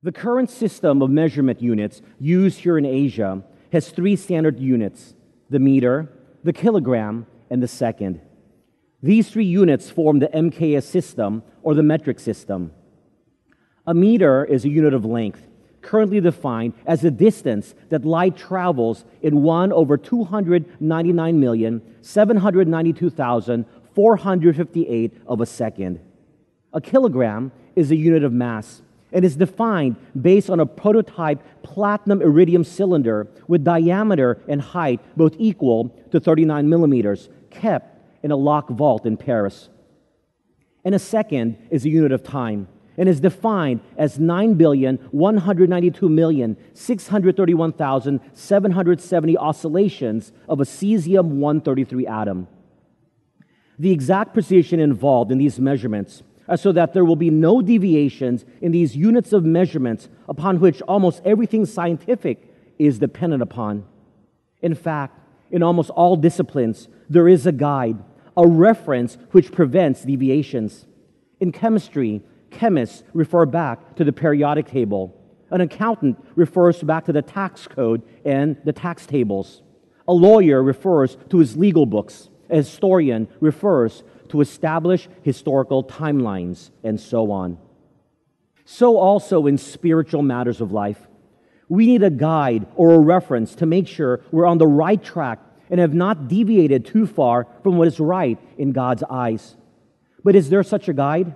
The current system of measurement units used here in Asia has three standard units the meter, the kilogram, and the second. These three units form the MKS system or the metric system. A meter is a unit of length, currently defined as the distance that light travels in 1 over 299,792,458 of a second. A kilogram is a unit of mass and is defined based on a prototype platinum iridium cylinder with diameter and height both equal to 39 millimeters, kept in a locked vault in Paris. And a second is a unit of time and is defined as 9,192,631,770 oscillations of a cesium 133 atom. The exact precision involved in these measurements Uh, so that there will be no deviations in these units of measurements upon which almost everything scientific is dependent upon. In fact, in almost all disciplines, there is a guide, a reference which prevents deviations. In chemistry, chemists refer back to the periodic table. An accountant refers back to the tax code and the tax tables. A lawyer refers to his legal books. A historian refers to establish historical timelines and so on. So, also in spiritual matters of life, we need a guide or a reference to make sure we're on the right track and have not deviated too far from what is right in God's eyes. But is there such a guide?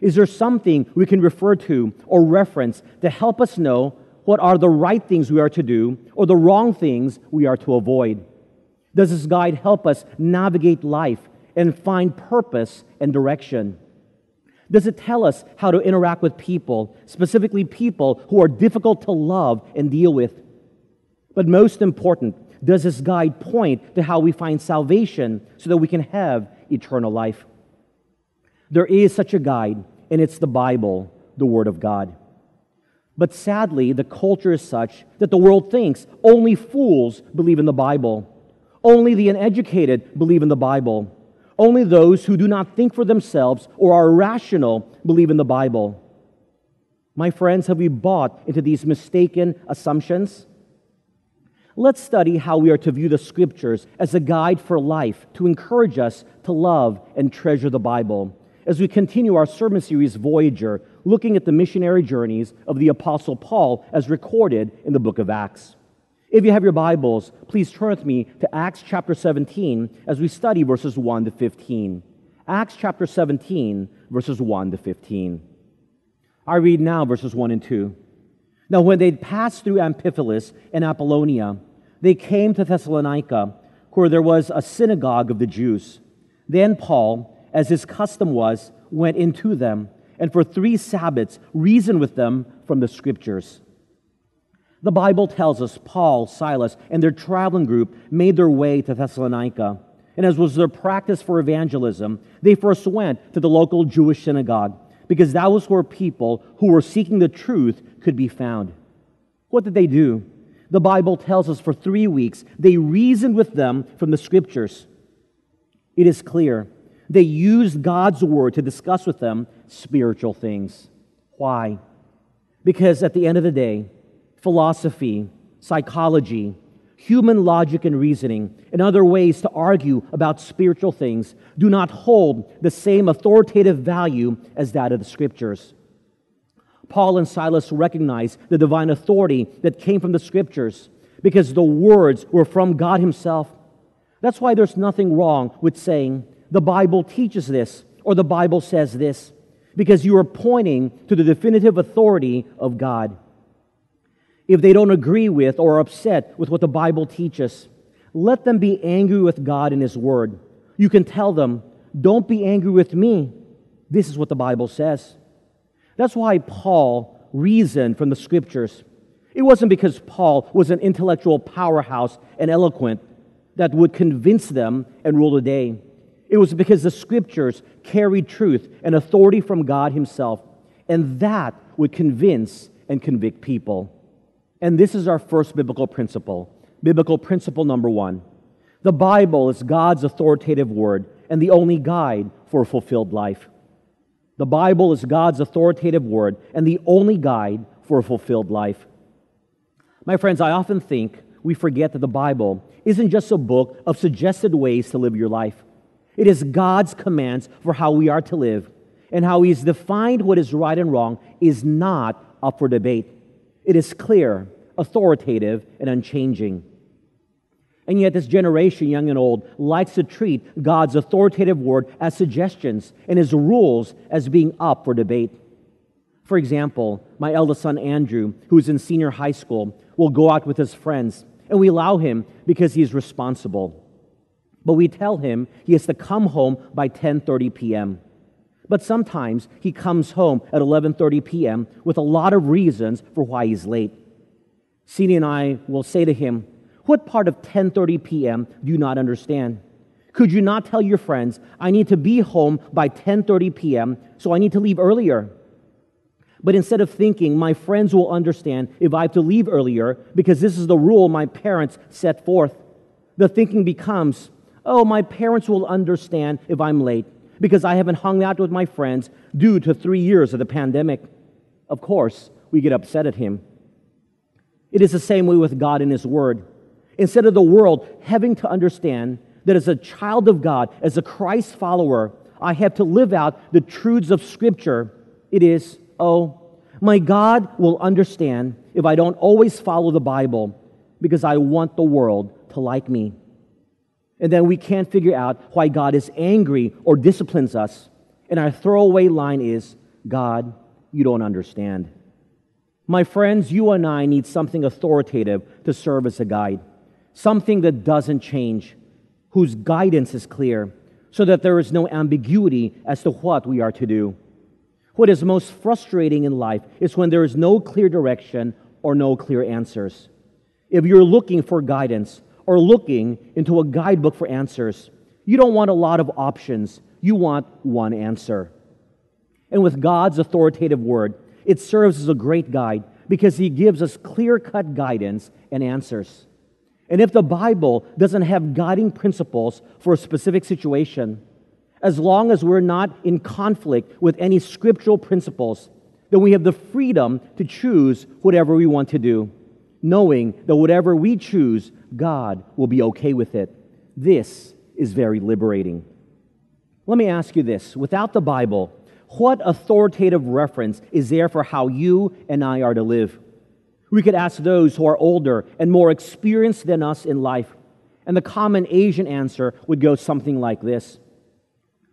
Is there something we can refer to or reference to help us know what are the right things we are to do or the wrong things we are to avoid? Does this guide help us navigate life and find purpose and direction? Does it tell us how to interact with people, specifically people who are difficult to love and deal with? But most important, does this guide point to how we find salvation so that we can have eternal life? There is such a guide, and it's the Bible, the Word of God. But sadly, the culture is such that the world thinks only fools believe in the Bible, only the uneducated believe in the Bible, only those who do not think for themselves or are rational believe in the Bible. My friends, have we bought into these mistaken assumptions? Let's study how we are to view the scriptures as a guide for life to encourage us to love and treasure the Bible. As we continue our sermon series, Voyager, looking at the missionary journeys of the Apostle Paul as recorded in the book of Acts. If you have your Bibles, please turn with me to Acts chapter 17 as we study verses 1 to 15. Acts chapter 17, verses 1 to 15. I read now verses 1 and 2. Now, when they'd passed through Amphipolis and Apollonia, they came to Thessalonica, where there was a synagogue of the Jews. Then Paul, as his custom was, went into them, and for three Sabbaths reasoned with them from the Scriptures. The Bible tells us Paul, Silas, and their traveling group made their way to Thessalonica. And as was their practice for evangelism, they first went to the local Jewish synagogue because that was where people who were seeking the truth could be found. What did they do? The Bible tells us for three weeks they reasoned with them from the scriptures. It is clear they used God's word to discuss with them spiritual things. Why? Because at the end of the day, philosophy, psychology, human logic and reasoning, and other ways to argue about spiritual things do not hold the same authoritative value as that of the scriptures. Paul and Silas recognized the divine authority that came from the scriptures because the words were from God Himself. That's why there's nothing wrong with saying, the Bible teaches this, or the Bible says this, because you are pointing to the definitive authority of God if they don't agree with or are upset with what the Bible teaches. Let them be angry with God and His Word. You can tell them, Don't be angry with me. This is what the Bible says. That's why Paul reasoned from the Scriptures. It wasn't because Paul was an intellectual powerhouse and eloquent that would convince them and rule the day. It was because the Scriptures carried truth and authority from God Himself, and that would convince and convict people. And this is our first biblical principle. Biblical principle number one the Bible is God's authoritative word and the only guide for a fulfilled life. The Bible is God's authoritative word and the only guide for a fulfilled life. My friends, I often think we forget that the Bible isn't just a book of suggested ways to live your life. It is God's commands for how we are to live, and how He's defined what is right and wrong is not up for debate. It is clear, authoritative, and unchanging. And yet, this generation, young and old, likes to treat God's authoritative word as suggestions and His rules as being up for debate. For example, my eldest son, Andrew, who's in senior high school, will go out with his friends, and we allow him because he's responsible. But we tell him he has to come home by 10:30 p.m. But sometimes he comes home at 11:30 p.m. with a lot of reasons for why he's late. Celie and I will say to him, "What part of 10:30 p.m. do you not understand? Could you not tell your friends, I need to be home by 10:30 p.m., so I need to leave earlier?" But instead of thinking, my friends will understand if I have to leave earlier because this is the rule my parents set forth, the thinking becomes, oh, my parents will understand if I'm late because I haven't hung out with my friends due to three years of the pandemic. Of course, we get upset at him. It is the same way with God and His Word. Instead of the world having to understand that as a child of God, as a Christ follower, I have to live out the truths of Scripture, it is oh, my God will understand if I don't always follow the Bible because I want the world to like me. And then we can't figure out why God is angry or disciplines us. And our throwaway line is, God, you don't understand. My friends, you and I need something authoritative to serve as a guide, something that doesn't change, whose guidance is clear, so that there is no ambiguity as to what we are to do. What is most frustrating in life is when there is no clear direction or no clear answers. If you're looking for guidance or looking into a guidebook for answers, you don't want a lot of options. You want one answer. And with God's authoritative word, it serves as a great guide because He gives us clear cut guidance and answers. And if the Bible doesn't have guiding principles for a specific situation, as long as we're not in conflict with any scriptural principles, then we have the freedom to choose whatever we want to do, knowing that whatever we choose, God will be okay with it. This is very liberating. Let me ask you this without the Bible, what authoritative reference is there for how you and I are to live? We could ask those who are older and more experienced than us in life, and the common Asian answer would go something like this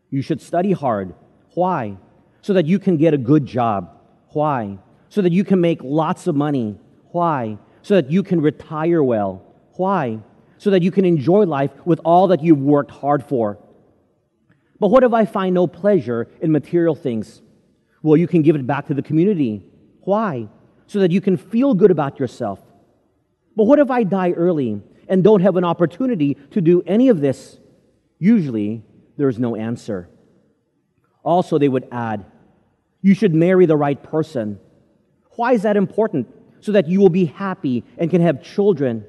you should study hard. Why? So that you can get a good job. Why? So that you can make lots of money. Why? So that you can retire well. Why? So that you can enjoy life with all that you've worked hard for. But what if I find no pleasure in material things? Well, you can give it back to the community. Why? So that you can feel good about yourself. But what if I die early and don't have an opportunity to do any of this? Usually, there is no answer. Also, they would add, you should marry the right person. Why is that important? So that you will be happy and can have children.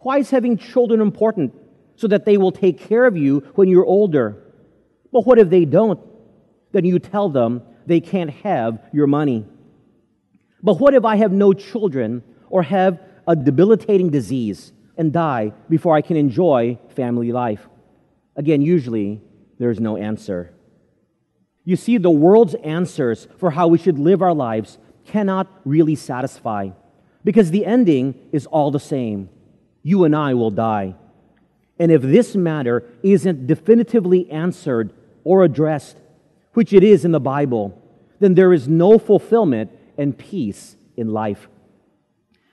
Why is having children important? So that they will take care of you when you're older. But what if they don't? Then you tell them they can't have your money. But what if I have no children or have a debilitating disease and die before I can enjoy family life? Again, usually there is no answer. You see, the world's answers for how we should live our lives cannot really satisfy because the ending is all the same. You and I will die. And if this matter isn't definitively answered or addressed, which it is in the Bible, then there is no fulfillment and peace in life.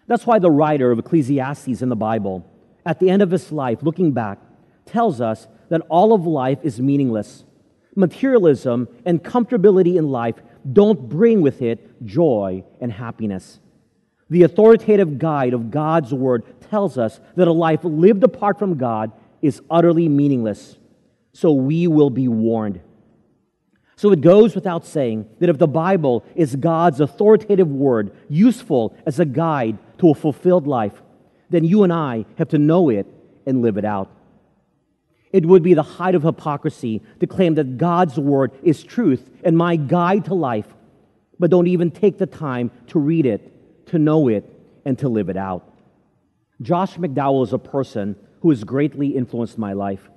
That's why the writer of Ecclesiastes in the Bible, at the end of his life, looking back, tells us that all of life is meaningless. Materialism and comfortability in life don't bring with it joy and happiness. The authoritative guide of God's Word tells us that a life lived apart from God is utterly meaningless. So we will be warned. So it goes without saying that if the Bible is God's authoritative Word, useful as a guide to a fulfilled life, then you and I have to know it and live it out. It would be the height of hypocrisy to claim that God's word is truth and my guide to life, but don't even take the time to read it, to know it, and to live it out. Josh McDowell is a person who has greatly influenced my life.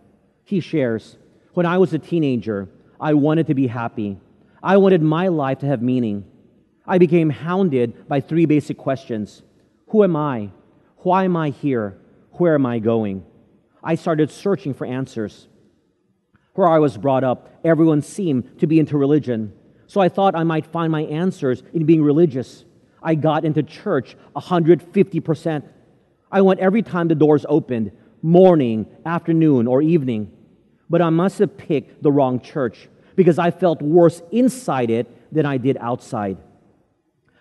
He shares, When I was a teenager, I wanted to be happy. I wanted my life to have meaning. I became hounded by three basic questions Who am I? Why am I here? Where am I going? I started searching for answers. Where I was brought up, everyone seemed to be into religion. So I thought I might find my answers in being religious. I got into church 150%. I went every time the doors opened, morning, afternoon, or evening. But I must have picked the wrong church because I felt worse inside it than I did outside.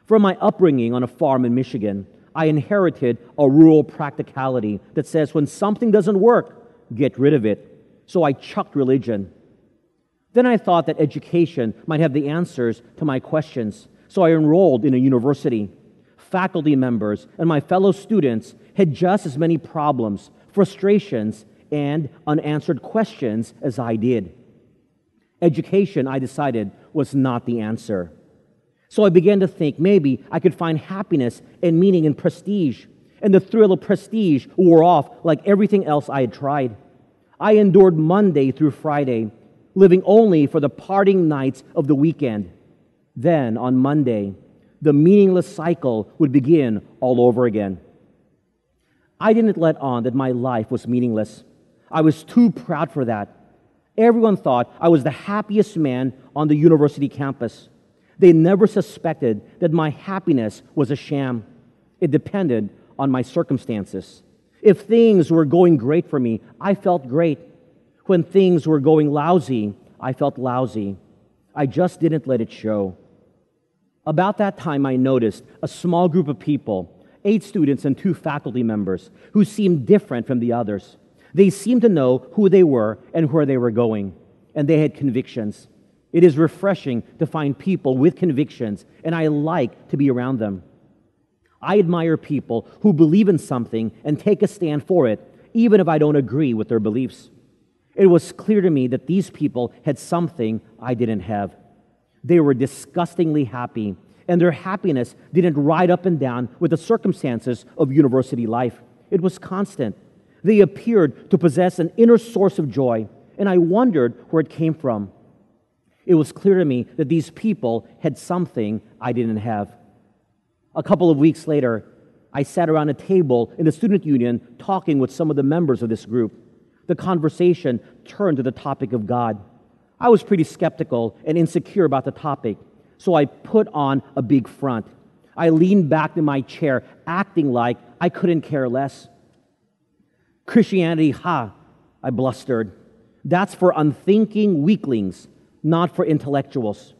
From my upbringing on a farm in Michigan, I inherited a rural practicality that says when something doesn't work, get rid of it. So I chucked religion. Then I thought that education might have the answers to my questions. So I enrolled in a university. Faculty members and my fellow students had just as many problems, frustrations, and unanswered questions as I did. Education, I decided, was not the answer. So I began to think maybe I could find happiness and meaning in prestige. And the thrill of prestige wore off like everything else I had tried. I endured Monday through Friday, living only for the parting nights of the weekend. Then, on Monday, the meaningless cycle would begin all over again. I didn't let on that my life was meaningless. I was too proud for that. Everyone thought I was the happiest man on the university campus. They never suspected that my happiness was a sham. It depended on my circumstances. If things were going great for me, I felt great. When things were going lousy, I felt lousy. I just didn't let it show. About that time, I noticed a small group of people, eight students and two faculty members, who seemed different from the others. They seemed to know who they were and where they were going, and they had convictions. It is refreshing to find people with convictions, and I like to be around them. I admire people who believe in something and take a stand for it, even if I don't agree with their beliefs. It was clear to me that these people had something I didn't have. They were disgustingly happy, and their happiness didn't ride up and down with the circumstances of university life. It was constant. They appeared to possess an inner source of joy, and I wondered where it came from. It was clear to me that these people had something I didn't have. A couple of weeks later, I sat around a table in the student union talking with some of the members of this group. The conversation turned to the topic of God. I was pretty skeptical and insecure about the topic, so I put on a big front. I leaned back in my chair, acting like I couldn't care less. Christianity, ha, I blustered. That's for unthinking weaklings, not for intellectuals.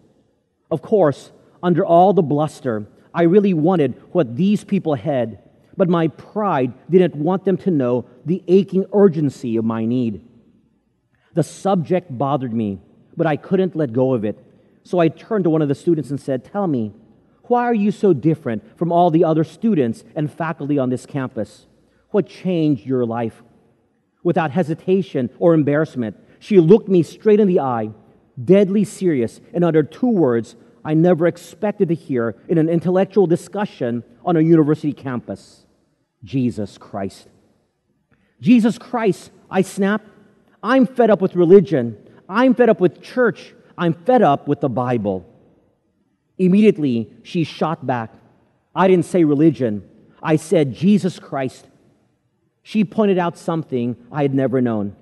Of course, under all the bluster, I really wanted what these people had, but my pride didn't want them to know the aching urgency of my need. The subject bothered me, but I couldn't let go of it. So I turned to one of the students and said, Tell me, why are you so different from all the other students and faculty on this campus? What changed your life? Without hesitation or embarrassment, she looked me straight in the eye, deadly serious, and uttered two words I never expected to hear in an intellectual discussion on a university campus Jesus Christ. Jesus Christ, I snapped. I'm fed up with religion. I'm fed up with church. I'm fed up with the Bible. Immediately, she shot back. I didn't say religion. I said Jesus Christ. She pointed out something I had never known.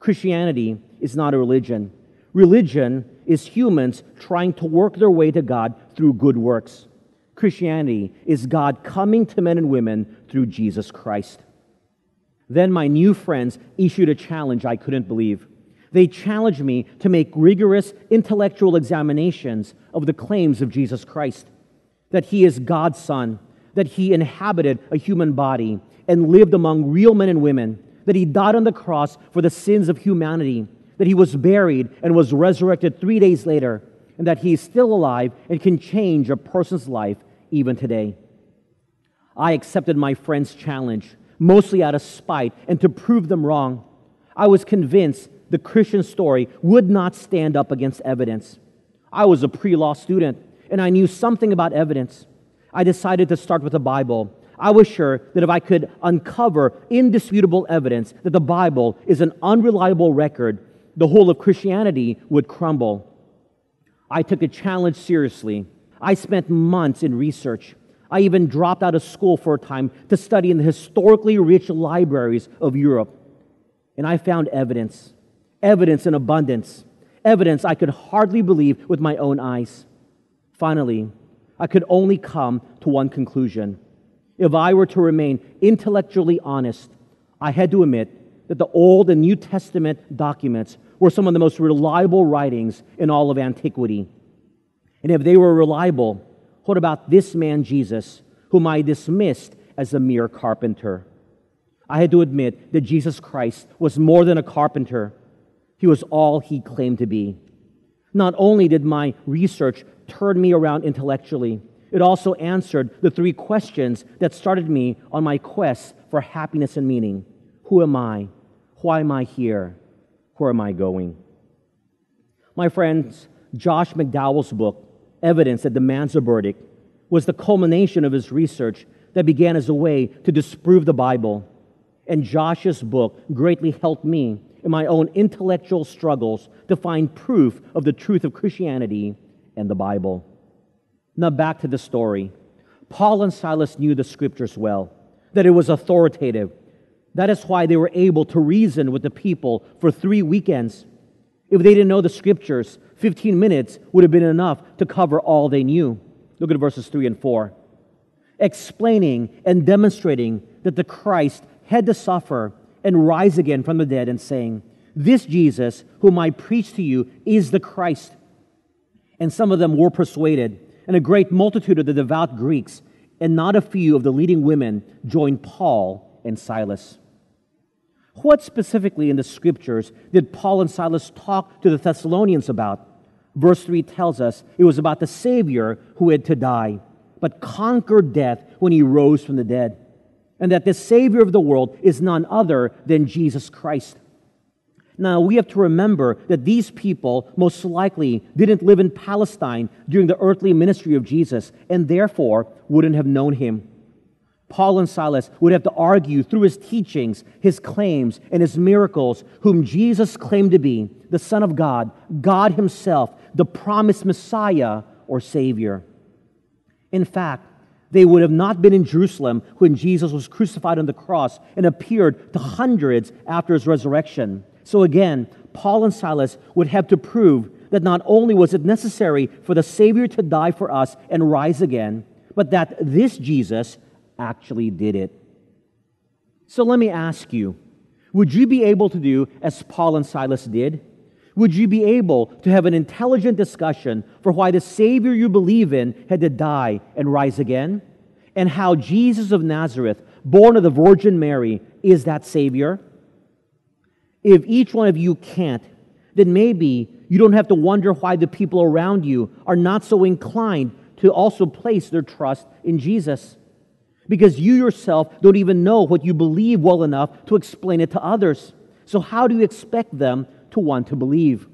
Christianity is not a religion. Religion is humans trying to work their way to God through good works. Christianity is God coming to men and women through Jesus Christ. Then my new friends issued a challenge I couldn't believe. They challenged me to make rigorous intellectual examinations of the claims of Jesus Christ that he is God's Son, that he inhabited a human body and lived among real men and women, that he died on the cross for the sins of humanity that he was buried and was resurrected three days later, and that he is still alive and can change a person's life even today. I accepted my friend's challenge, mostly out of spite and to prove them wrong. I was convinced the Christian story would not stand up against evidence. I was a pre law student, and I knew something about evidence, I decided to start with the Bible. I was sure that if I could uncover indisputable evidence that the Bible is an unreliable record, the whole of Christianity would crumble. I took the challenge seriously. I spent months in research. I even dropped out of school for a time to study in the historically rich libraries of Europe. And I found evidence, evidence in abundance, evidence I could hardly believe with my own eyes. Finally, I could only come to one conclusion. If I were to remain intellectually honest, I had to admit that the Old and New Testament documents were some of the most reliable writings in all of antiquity. And if they were reliable, what about this man, Jesus, whom I dismissed as a mere carpenter? I had to admit that Jesus Christ was more than a carpenter, he was all he claimed to be. Not only did my research turn me around intellectually, it also answered the three questions that started me on my quest for happiness and meaning Who am I? Why am I here? Where am I going? My friends, Josh McDowell's book, evidence that demands a verdict was the culmination of his research that began as a way to disprove the Bible. And Josh's book greatly helped me in my own intellectual struggles to find proof of the truth of Christianity and the Bible. Now, back to the story. Paul and Silas knew the scriptures well, that it was authoritative. That is why they were able to reason with the people for three weekends. If they didn't know the scriptures, 15 minutes would have been enough to cover all they knew. Look at verses 3 and 4. Explaining and demonstrating that the Christ had to suffer and rise again from the dead, and saying, This Jesus, whom I preach to you, is the Christ. And some of them were persuaded, and a great multitude of the devout Greeks and not a few of the leading women joined Paul and Silas. What specifically in the scriptures did Paul and Silas talk to the Thessalonians about? Verse 3 tells us it was about the Savior who had to die, but conquered death when he rose from the dead, and that the Savior of the world is none other than Jesus Christ. Now, we have to remember that these people most likely didn't live in Palestine during the earthly ministry of Jesus, and therefore wouldn't have known him. Paul and Silas would have to argue through his teachings, his claims, and his miracles, whom Jesus claimed to be the Son of God, God Himself, the promised Messiah or Savior. In fact, they would have not been in Jerusalem when Jesus was crucified on the cross and appeared to hundreds after his resurrection. So again, Paul and Silas would have to prove that not only was it necessary for the Savior to die for us and rise again, but that this Jesus actually did it. So let me ask you would you be able to do as Paul and Silas did? Would you be able to have an intelligent discussion for why the Savior you believe in had to die and rise again? And how Jesus of Nazareth, born of the Virgin Mary, is that Savior? If each one of you can't, then maybe you don't have to wonder why the people around you are not so inclined to also place their trust in Jesus because you yourself don't even know what you believe well enough to explain it to others. So, how do you expect them to want to believe?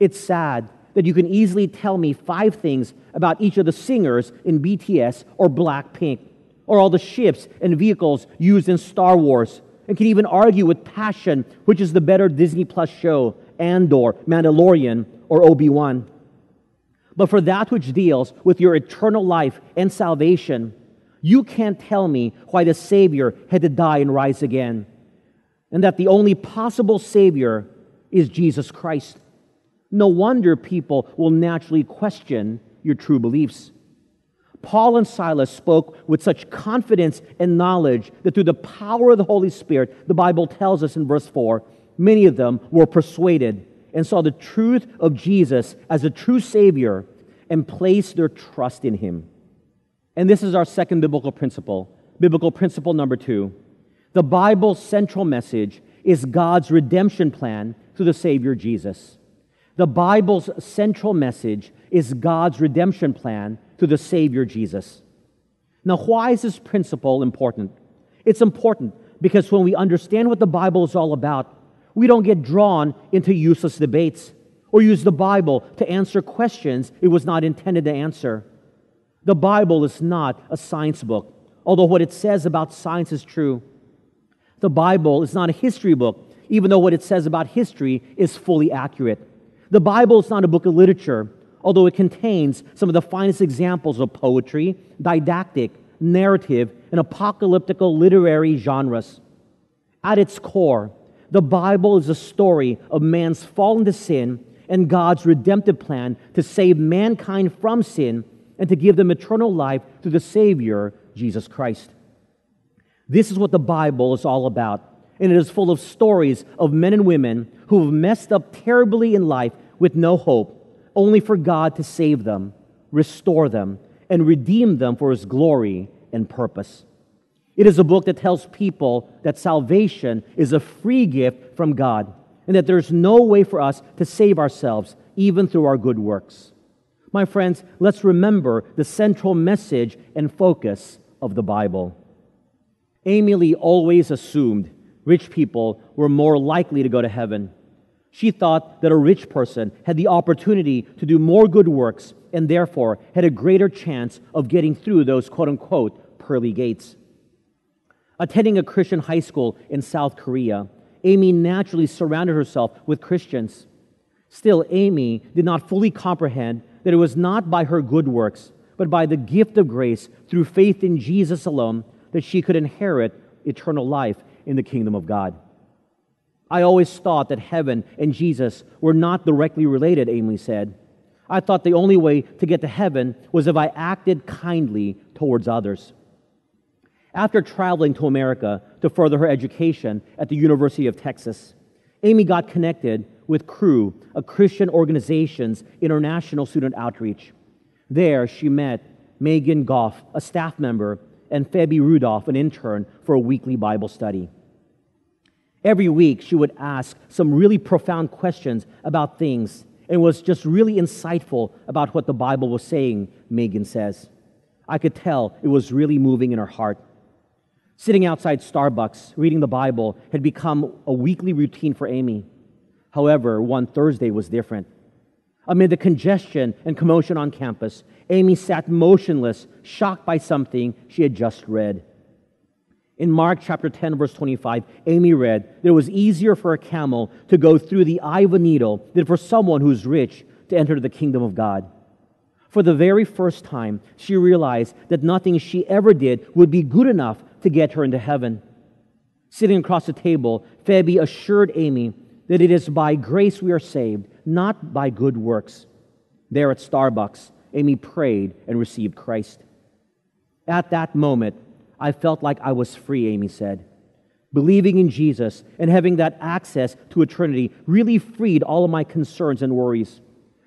It's sad that you can easily tell me five things about each of the singers in BTS or Blackpink, or all the ships and vehicles used in Star Wars, and can even argue with passion which is the better Disney Plus show, Andor, Mandalorian, or Obi Wan. But for that which deals with your eternal life and salvation, you can't tell me why the Savior had to die and rise again, and that the only possible Savior is Jesus Christ. No wonder people will naturally question your true beliefs. Paul and Silas spoke with such confidence and knowledge that through the power of the Holy Spirit, the Bible tells us in verse 4, many of them were persuaded and saw the truth of Jesus as a true Savior and placed their trust in Him. And this is our second biblical principle. Biblical principle number two the Bible's central message is God's redemption plan through the Savior Jesus. The Bible's central message is God's redemption plan through the Savior Jesus. Now, why is this principle important? It's important because when we understand what the Bible is all about, we don't get drawn into useless debates or use the Bible to answer questions it was not intended to answer. The Bible is not a science book, although what it says about science is true. The Bible is not a history book, even though what it says about history is fully accurate. The Bible is not a book of literature, although it contains some of the finest examples of poetry, didactic, narrative, and apocalyptical literary genres. At its core, the Bible is a story of man's fall into sin and God's redemptive plan to save mankind from sin and to give them eternal life through the Savior, Jesus Christ. This is what the Bible is all about. And it is full of stories of men and women who have messed up terribly in life with no hope, only for God to save them, restore them, and redeem them for His glory and purpose. It is a book that tells people that salvation is a free gift from God and that there's no way for us to save ourselves, even through our good works. My friends, let's remember the central message and focus of the Bible. Amy Lee always assumed rich people were more likely to go to heaven. She thought that a rich person had the opportunity to do more good works and therefore had a greater chance of getting through those quote unquote pearly gates. Attending a Christian high school in South Korea, Amy naturally surrounded herself with Christians. Still, Amy did not fully comprehend that it was not by her good works, but by the gift of grace through faith in Jesus alone that she could inherit eternal life in the kingdom of God. I always thought that heaven and Jesus were not directly related, Amy said. I thought the only way to get to heaven was if I acted kindly towards others. After traveling to America to further her education at the University of Texas, Amy got connected with Cru, a Christian organization's international student outreach. There, she met Megan Goff, a staff member, and Febby Rudolph, an intern, for a weekly Bible study. Every week, she would ask some really profound questions about things and was just really insightful about what the Bible was saying, Megan says. I could tell it was really moving in her heart. Sitting outside Starbucks, reading the Bible, had become a weekly routine for Amy. However, one Thursday was different. Amid the congestion and commotion on campus, Amy sat motionless, shocked by something she had just read. In Mark chapter 10, verse 25, Amy read that it was easier for a camel to go through the eye of a needle than for someone who's rich to enter the kingdom of God. For the very first time, she realized that nothing she ever did would be good enough to get her into heaven. Sitting across the table, Febby assured Amy that it is by grace we are saved, not by good works. There at Starbucks, Amy prayed and received Christ. At that moment, I felt like I was free, Amy said. Believing in Jesus and having that access to eternity really freed all of my concerns and worries.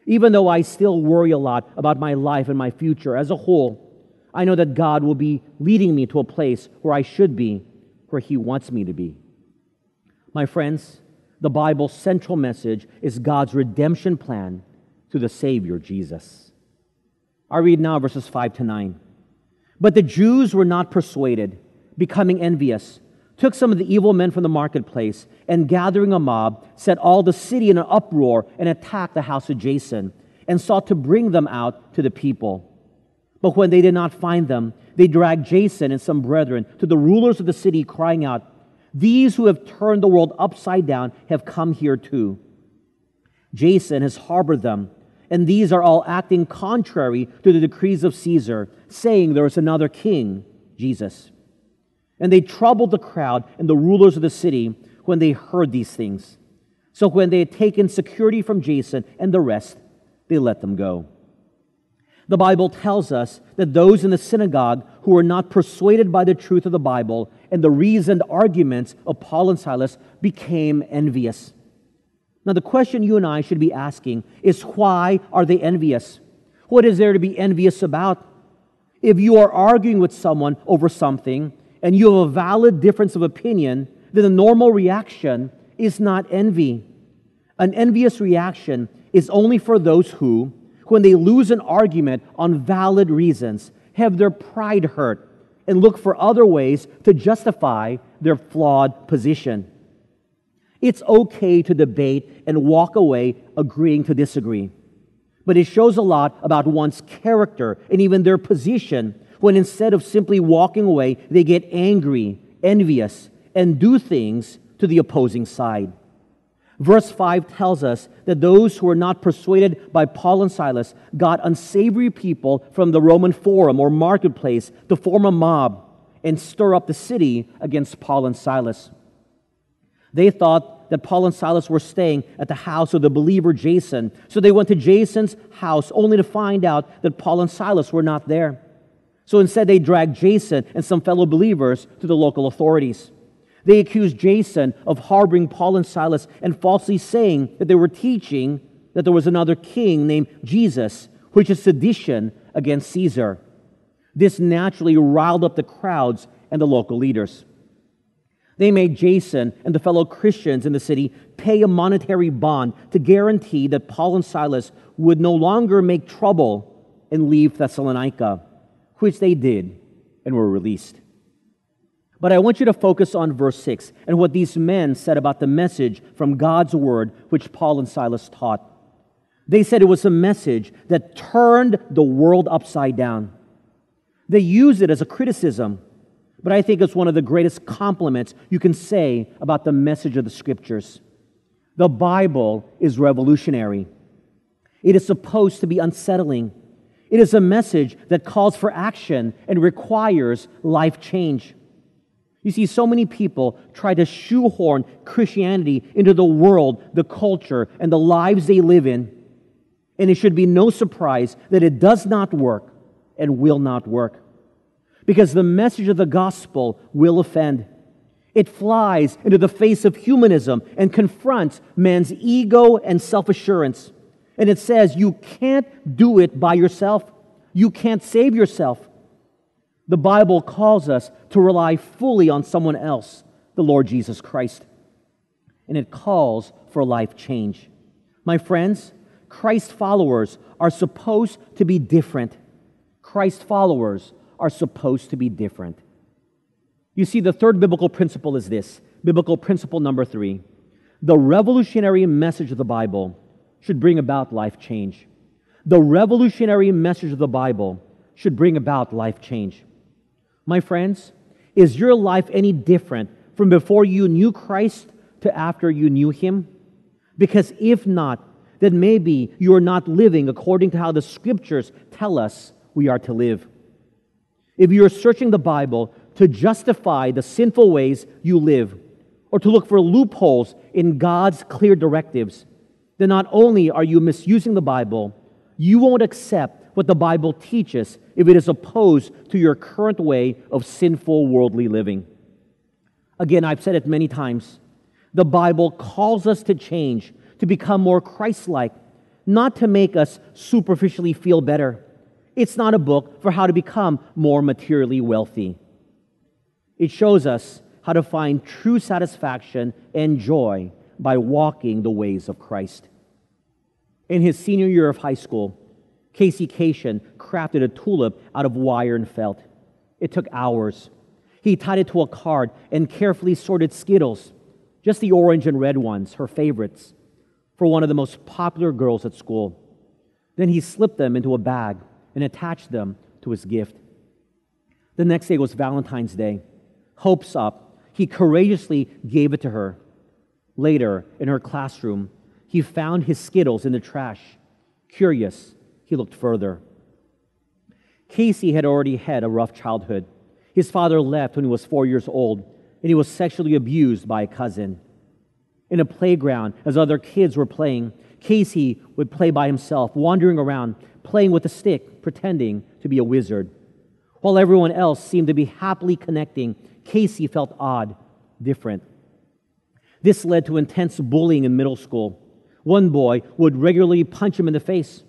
Even though I still worry a lot about my life and my future as a whole, I know that God will be leading me to a place where I should be, where He wants me to be. My friends, the Bible's central message is God's redemption plan through the Savior, Jesus. I read now verses 5 to 9. But the Jews were not persuaded, becoming envious, took some of the evil men from the marketplace, and gathering a mob, set all the city in an uproar and attacked the house of Jason, and sought to bring them out to the people. But when they did not find them, they dragged Jason and some brethren to the rulers of the city, crying out, These who have turned the world upside down have come here too. Jason has harbored them, and these are all acting contrary to the decrees of Caesar, saying there is another king, Jesus. And they troubled the crowd and the rulers of the city when they heard these things. So when they had taken security from Jason and the rest, they let them go. The Bible tells us that those in the synagogue who were not persuaded by the truth of the Bible and the reasoned arguments of Paul and Silas became envious. Now, the question you and I should be asking is why are they envious? What is there to be envious about? If you are arguing with someone over something and you have a valid difference of opinion, then the normal reaction is not envy. An envious reaction is only for those who, when they lose an argument on valid reasons, have their pride hurt, and look for other ways to justify their flawed position. It's okay to debate and walk away agreeing to disagree. But it shows a lot about one's character and even their position when instead of simply walking away, they get angry, envious, and do things to the opposing side. Verse 5 tells us that those who were not persuaded by Paul and Silas got unsavory people from the Roman forum or marketplace to form a mob and stir up the city against Paul and Silas. They thought that Paul and Silas were staying at the house of the believer Jason, so they went to Jason's house only to find out that Paul and Silas were not there. So instead, they dragged Jason and some fellow believers to the local authorities. They accused Jason of harboring Paul and Silas and falsely saying that they were teaching that there was another king named Jesus, which is sedition against Caesar. This naturally riled up the crowds and the local leaders. They made Jason and the fellow Christians in the city pay a monetary bond to guarantee that Paul and Silas would no longer make trouble and leave Thessalonica, which they did and were released. But I want you to focus on verse 6 and what these men said about the message from God's word which Paul and Silas taught. They said it was a message that turned the world upside down. They use it as a criticism, but I think it's one of the greatest compliments you can say about the message of the scriptures. The Bible is revolutionary. It is supposed to be unsettling. It is a message that calls for action and requires life change. You see, so many people try to shoehorn Christianity into the world, the culture, and the lives they live in. And it should be no surprise that it does not work and will not work. Because the message of the gospel will offend. It flies into the face of humanism and confronts man's ego and self assurance. And it says, you can't do it by yourself. You can't save yourself. The Bible calls us to rely fully on someone else, the Lord Jesus Christ. And it calls for life change. My friends, Christ followers are supposed to be different. Christ followers are supposed to be different. You see, the third biblical principle is this biblical principle number three the revolutionary message of the Bible should bring about life change. The revolutionary message of the Bible should bring about life change. My friends, is your life any different from before you knew Christ to after you knew Him? Because if not, then maybe you are not living according to how the scriptures tell us we are to live. If you are searching the Bible to justify the sinful ways you live, or to look for loopholes in God's clear directives, then not only are you misusing the Bible, you won't accept what the Bible teaches if it is opposed to your current way of sinful worldly living. Again, I've said it many times. The Bible calls us to change, to become more Christ like, not to make us superficially feel better. It's not a book for how to become more materially wealthy. It shows us how to find true satisfaction and joy by walking the ways of Christ. In his senior year of high school, Casey Cation crafted a tulip out of wire and felt. It took hours. He tied it to a card and carefully sorted Skittles, just the orange and red ones, her favorites, for one of the most popular girls at school. Then he slipped them into a bag and attached them to his gift. The next day was Valentine's Day. Hopes up, he courageously gave it to her. Later, in her classroom, he found his Skittles in the trash. Curious, he looked further. Casey had already had a rough childhood. His father left when he was four years old, and he was sexually abused by a cousin. In a playground, as other kids were playing, Casey would play by himself, wandering around, playing with a stick, pretending to be a wizard. While everyone else seemed to be happily connecting, Casey felt odd, different. This led to intense bullying in middle school. One boy would regularly punch him in the face.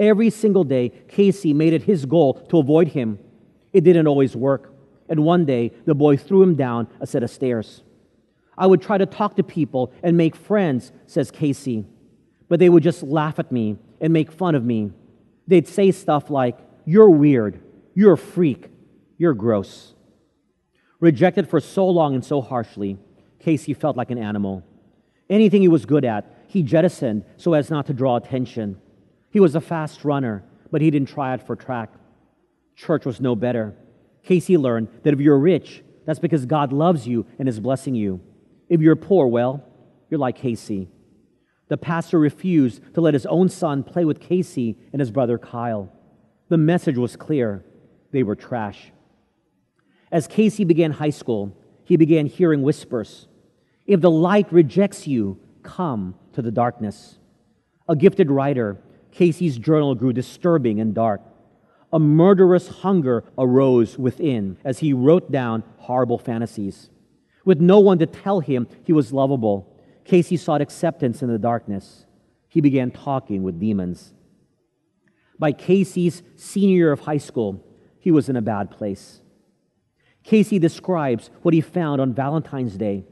Every single day, Casey made it his goal to avoid him. It didn't always work. And one day, the boy threw him down a set of stairs. I would try to talk to people and make friends, says Casey, but they would just laugh at me and make fun of me. They'd say stuff like, You're weird, you're a freak, you're gross. Rejected for so long and so harshly, Casey felt like an animal. Anything he was good at, he jettisoned so as not to draw attention. He was a fast runner, but he didn't try out for track. Church was no better. Casey learned that if you're rich, that's because God loves you and is blessing you. If you're poor, well, you're like Casey. The pastor refused to let his own son play with Casey and his brother Kyle. The message was clear they were trash. As Casey began high school, he began hearing whispers If the light rejects you, come to the darkness. A gifted writer, Casey's journal grew disturbing and dark. A murderous hunger arose within as he wrote down horrible fantasies. With no one to tell him he was lovable, Casey sought acceptance in the darkness. He began talking with demons. By Casey's senior year of high school, he was in a bad place. Casey describes what he found on Valentine's Day.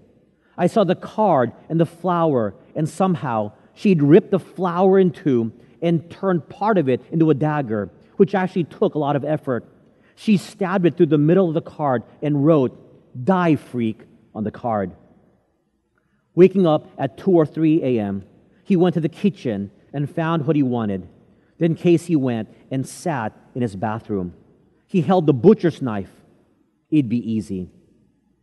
I saw the card and the flower, and somehow she'd ripped the flower in two and turned part of it into a dagger, which actually took a lot of effort. She stabbed it through the middle of the card and wrote, Die, freak, on the card. Waking up at 2 or 3 a.m., he went to the kitchen and found what he wanted. Then Casey went and sat in his bathroom. He held the butcher's knife. It'd be easy.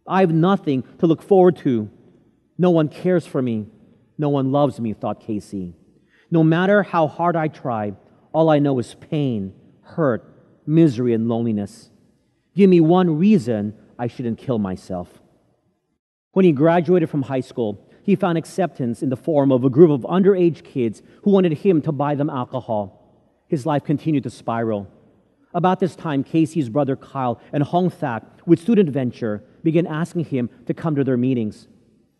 I have nothing to look forward to. No one cares for me. No one loves me, thought Casey. No matter how hard I try, all I know is pain, hurt, misery, and loneliness. Give me one reason I shouldn't kill myself. When he graduated from high school, he found acceptance in the form of a group of underage kids who wanted him to buy them alcohol. His life continued to spiral. About this time, Casey's brother Kyle and Hong Thak, with Student Venture, began asking him to come to their meetings.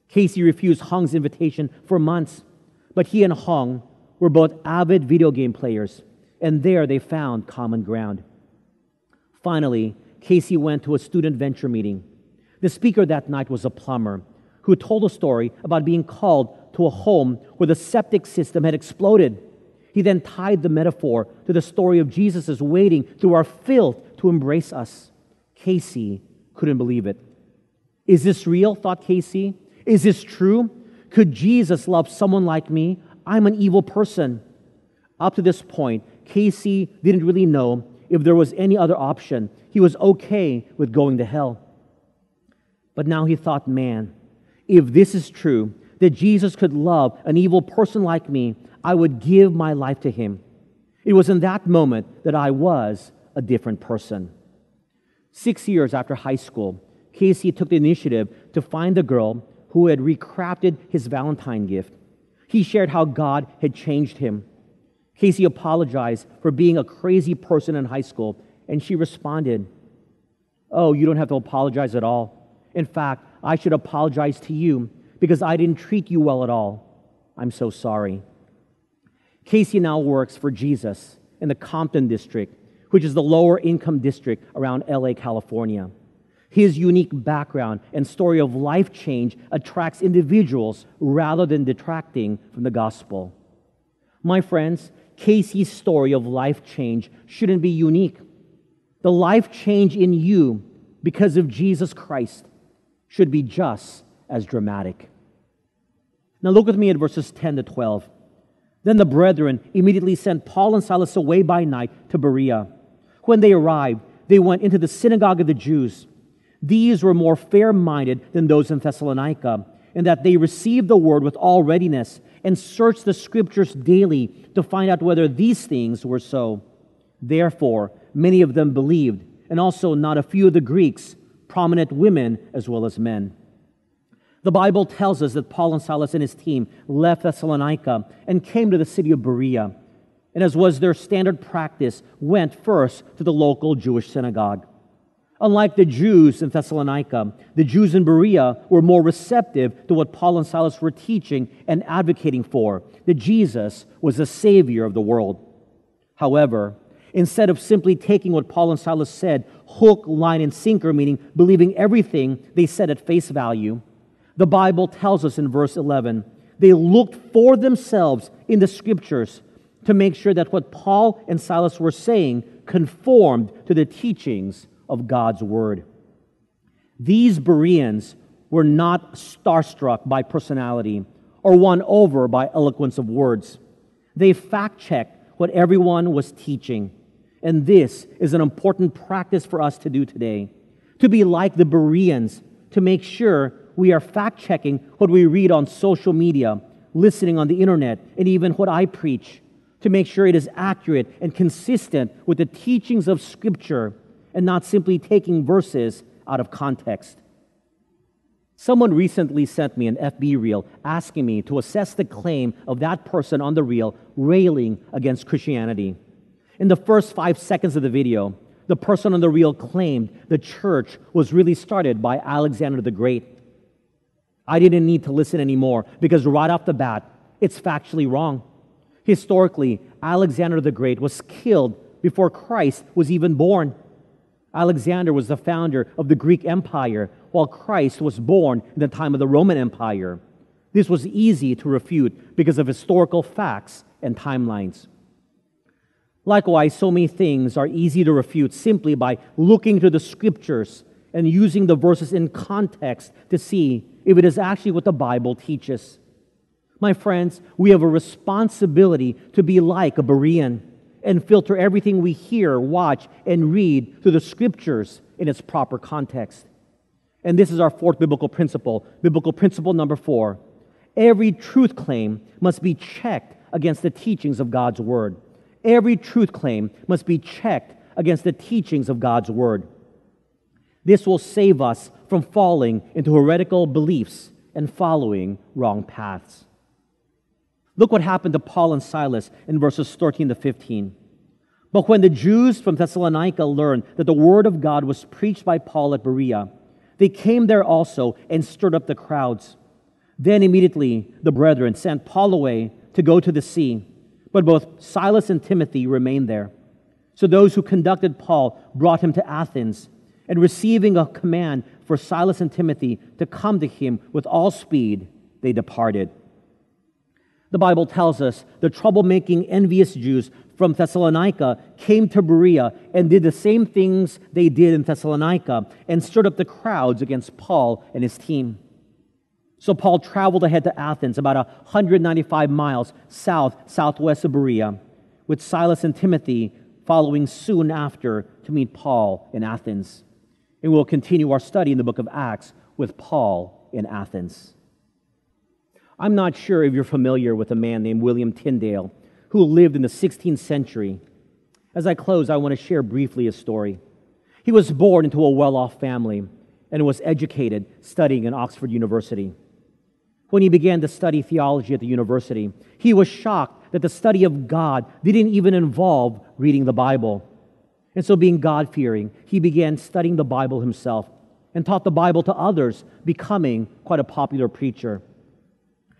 Casey refused Hong's invitation for months, but he and Hong were both avid video game players, and there they found common ground. Finally, Casey went to a student venture meeting. The speaker that night was a plumber who told a story about being called to a home where the septic system had exploded. He then tied the metaphor to the story of Jesus' waiting through our filth to embrace us. Casey couldn't believe it. Is this real? thought Casey. Is this true? Could Jesus love someone like me? I'm an evil person. Up to this point, Casey didn't really know if there was any other option. He was okay with going to hell. But now he thought, man, if this is true, that Jesus could love an evil person like me, I would give my life to him. It was in that moment that I was a different person. Six years after high school, Casey took the initiative to find the girl who had recrafted his Valentine gift. He shared how God had changed him. Casey apologized for being a crazy person in high school, and she responded, Oh, you don't have to apologize at all. In fact, I should apologize to you because I didn't treat you well at all. I'm so sorry. Casey now works for Jesus in the Compton district, which is the lower income district around LA, California. His unique background and story of life change attracts individuals rather than detracting from the gospel. My friends, Casey's story of life change shouldn't be unique. The life change in you because of Jesus Christ should be just as dramatic. Now, look with me at verses 10 to 12. Then the brethren immediately sent Paul and Silas away by night to Berea. When they arrived, they went into the synagogue of the Jews. These were more fair minded than those in Thessalonica, in that they received the word with all readiness and searched the scriptures daily to find out whether these things were so. Therefore, many of them believed, and also not a few of the Greeks, prominent women as well as men. The Bible tells us that Paul and Silas and his team left Thessalonica and came to the city of Berea, and as was their standard practice, went first to the local Jewish synagogue. Unlike the Jews in Thessalonica, the Jews in Berea were more receptive to what Paul and Silas were teaching and advocating for that Jesus was the Savior of the world. However, instead of simply taking what Paul and Silas said, hook, line, and sinker, meaning believing everything they said at face value, the Bible tells us in verse 11 they looked for themselves in the scriptures to make sure that what Paul and Silas were saying conformed to the teachings of God's word. These Bereans were not starstruck by personality or won over by eloquence of words. They fact checked what everyone was teaching. And this is an important practice for us to do today to be like the Bereans, to make sure we are fact checking what we read on social media, listening on the internet, and even what I preach, to make sure it is accurate and consistent with the teachings of Scripture and not simply taking verses out of context. Someone recently sent me an FB reel asking me to assess the claim of that person on the reel railing against Christianity. In the first five seconds of the video, the person on the reel claimed the church was really started by Alexander the Great. I didn't need to listen anymore because right off the bat, it's factually wrong. Historically, Alexander the Great was killed before Christ was even born. Alexander was the founder of the Greek Empire, while Christ was born in the time of the Roman Empire. This was easy to refute because of historical facts and timelines. Likewise, so many things are easy to refute simply by looking to the scriptures and using the verses in context to see if it is actually what the Bible teaches. My friends, we have a responsibility to be like a Berean and filter everything we hear, watch, and read through the scriptures in its proper context. And this is our fourth biblical principle. Biblical principle number four every truth claim must be checked against the teachings of God's Word. Every truth claim must be checked against the teachings of God's Word. This will save us from falling into heretical beliefs and following wrong paths. Look what happened to Paul and Silas in verses 13 to 15. But when the Jews from Thessalonica learned that the word of God was preached by Paul at Berea, they came there also and stirred up the crowds. Then immediately the brethren sent Paul away to go to the sea, but both Silas and Timothy remained there. So those who conducted Paul brought him to Athens, and receiving a command for Silas and Timothy to come to him with all speed, they departed. The Bible tells us the troublemaking, envious Jews from Thessalonica came to Berea and did the same things they did in Thessalonica and stirred up the crowds against Paul and his team. So Paul traveled ahead to Athens, about 195 miles south southwest of Berea, with Silas and Timothy following soon after to meet Paul in Athens. And we'll continue our study in the book of Acts with Paul in Athens. I'm not sure if you're familiar with a man named William Tyndale who lived in the 16th century. As I close, I want to share briefly his story. He was born into a well off family and was educated studying in Oxford University. When he began to study theology at the university, he was shocked that the study of God didn't even involve reading the Bible. And so, being God fearing, he began studying the Bible himself and taught the Bible to others, becoming quite a popular preacher.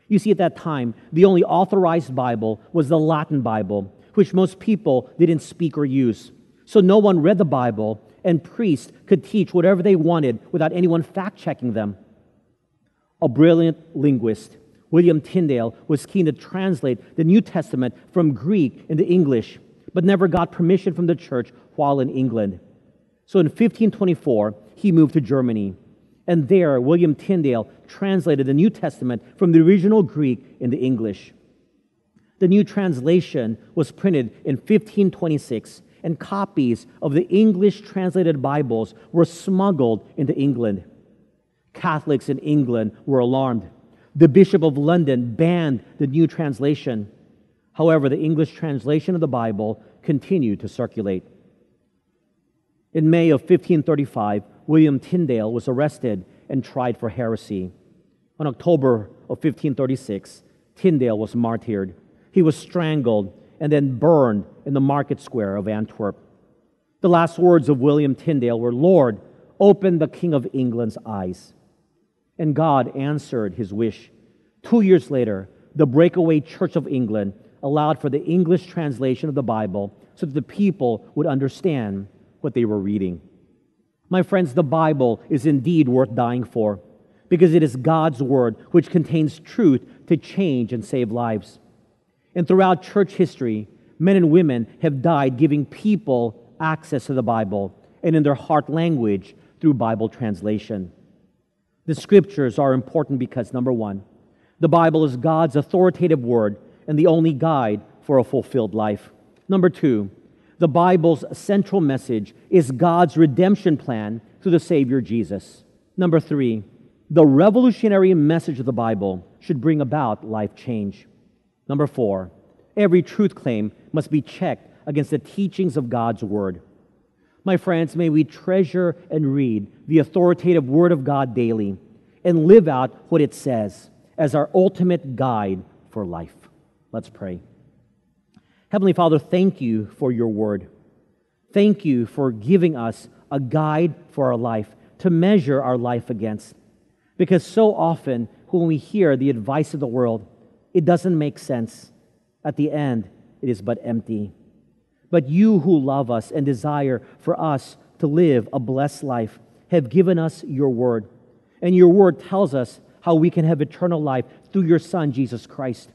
You see, at that time, the only authorized Bible was the Latin Bible, which most people didn't speak or use. So no one read the Bible, and priests could teach whatever they wanted without anyone fact checking them. A brilliant linguist, William Tyndale, was keen to translate the New Testament from Greek into English, but never got permission from the church while in England. So in 1524, he moved to Germany and there, William Tyndale translated the New Testament from the original Greek into English. The new translation was printed in 1526, and copies of the English translated Bibles were smuggled into England. Catholics in England were alarmed. The Bishop of London banned the new translation. However, the English translation of the Bible continued to circulate. In May of 1535, William Tyndale was arrested and tried for heresy. On October of 1536, Tyndale was martyred. He was strangled and then burned in the market square of Antwerp. The last words of William Tyndale were Lord, open the King of England's eyes. And God answered his wish. Two years later, the breakaway Church of England allowed for the English translation of the Bible so that the people would understand what they were reading. My friends, the Bible is indeed worth dying for because it is God's word which contains truth to change and save lives. And throughout church history, men and women have died giving people access to the Bible and in their heart language through Bible translation. The scriptures are important because, number one, the Bible is God's authoritative word and the only guide for a fulfilled life. Number two, the Bible's central message is God's redemption plan through the Savior Jesus. Number three, the revolutionary message of the Bible should bring about life change. Number four, every truth claim must be checked against the teachings of God's Word. My friends, may we treasure and read the authoritative Word of God daily and live out what it says as our ultimate guide for life. Let's pray. Heavenly Father, thank you for your Word. Thank you for giving us a guide for our life to measure our life against. Because so often, when we hear the advice of the world, it doesn't make sense. At the end, it is but empty. But you who love us and desire for us to live a blessed life have given us your word. And your word tells us how we can have eternal life through your Son, Jesus Christ.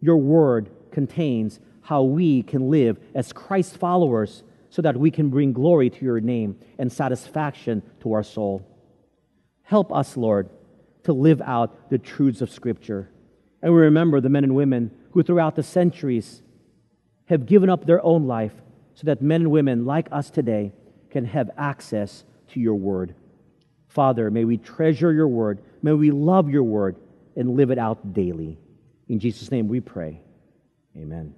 Your word contains how we can live as Christ followers so that we can bring glory to your name and satisfaction to our soul. Help us, Lord, to live out the truths of Scripture. And we remember the men and women who, throughout the centuries, have given up their own life so that men and women like us today can have access to your word. Father, may we treasure your word, may we love your word, and live it out daily. In Jesus' name we pray. Amen.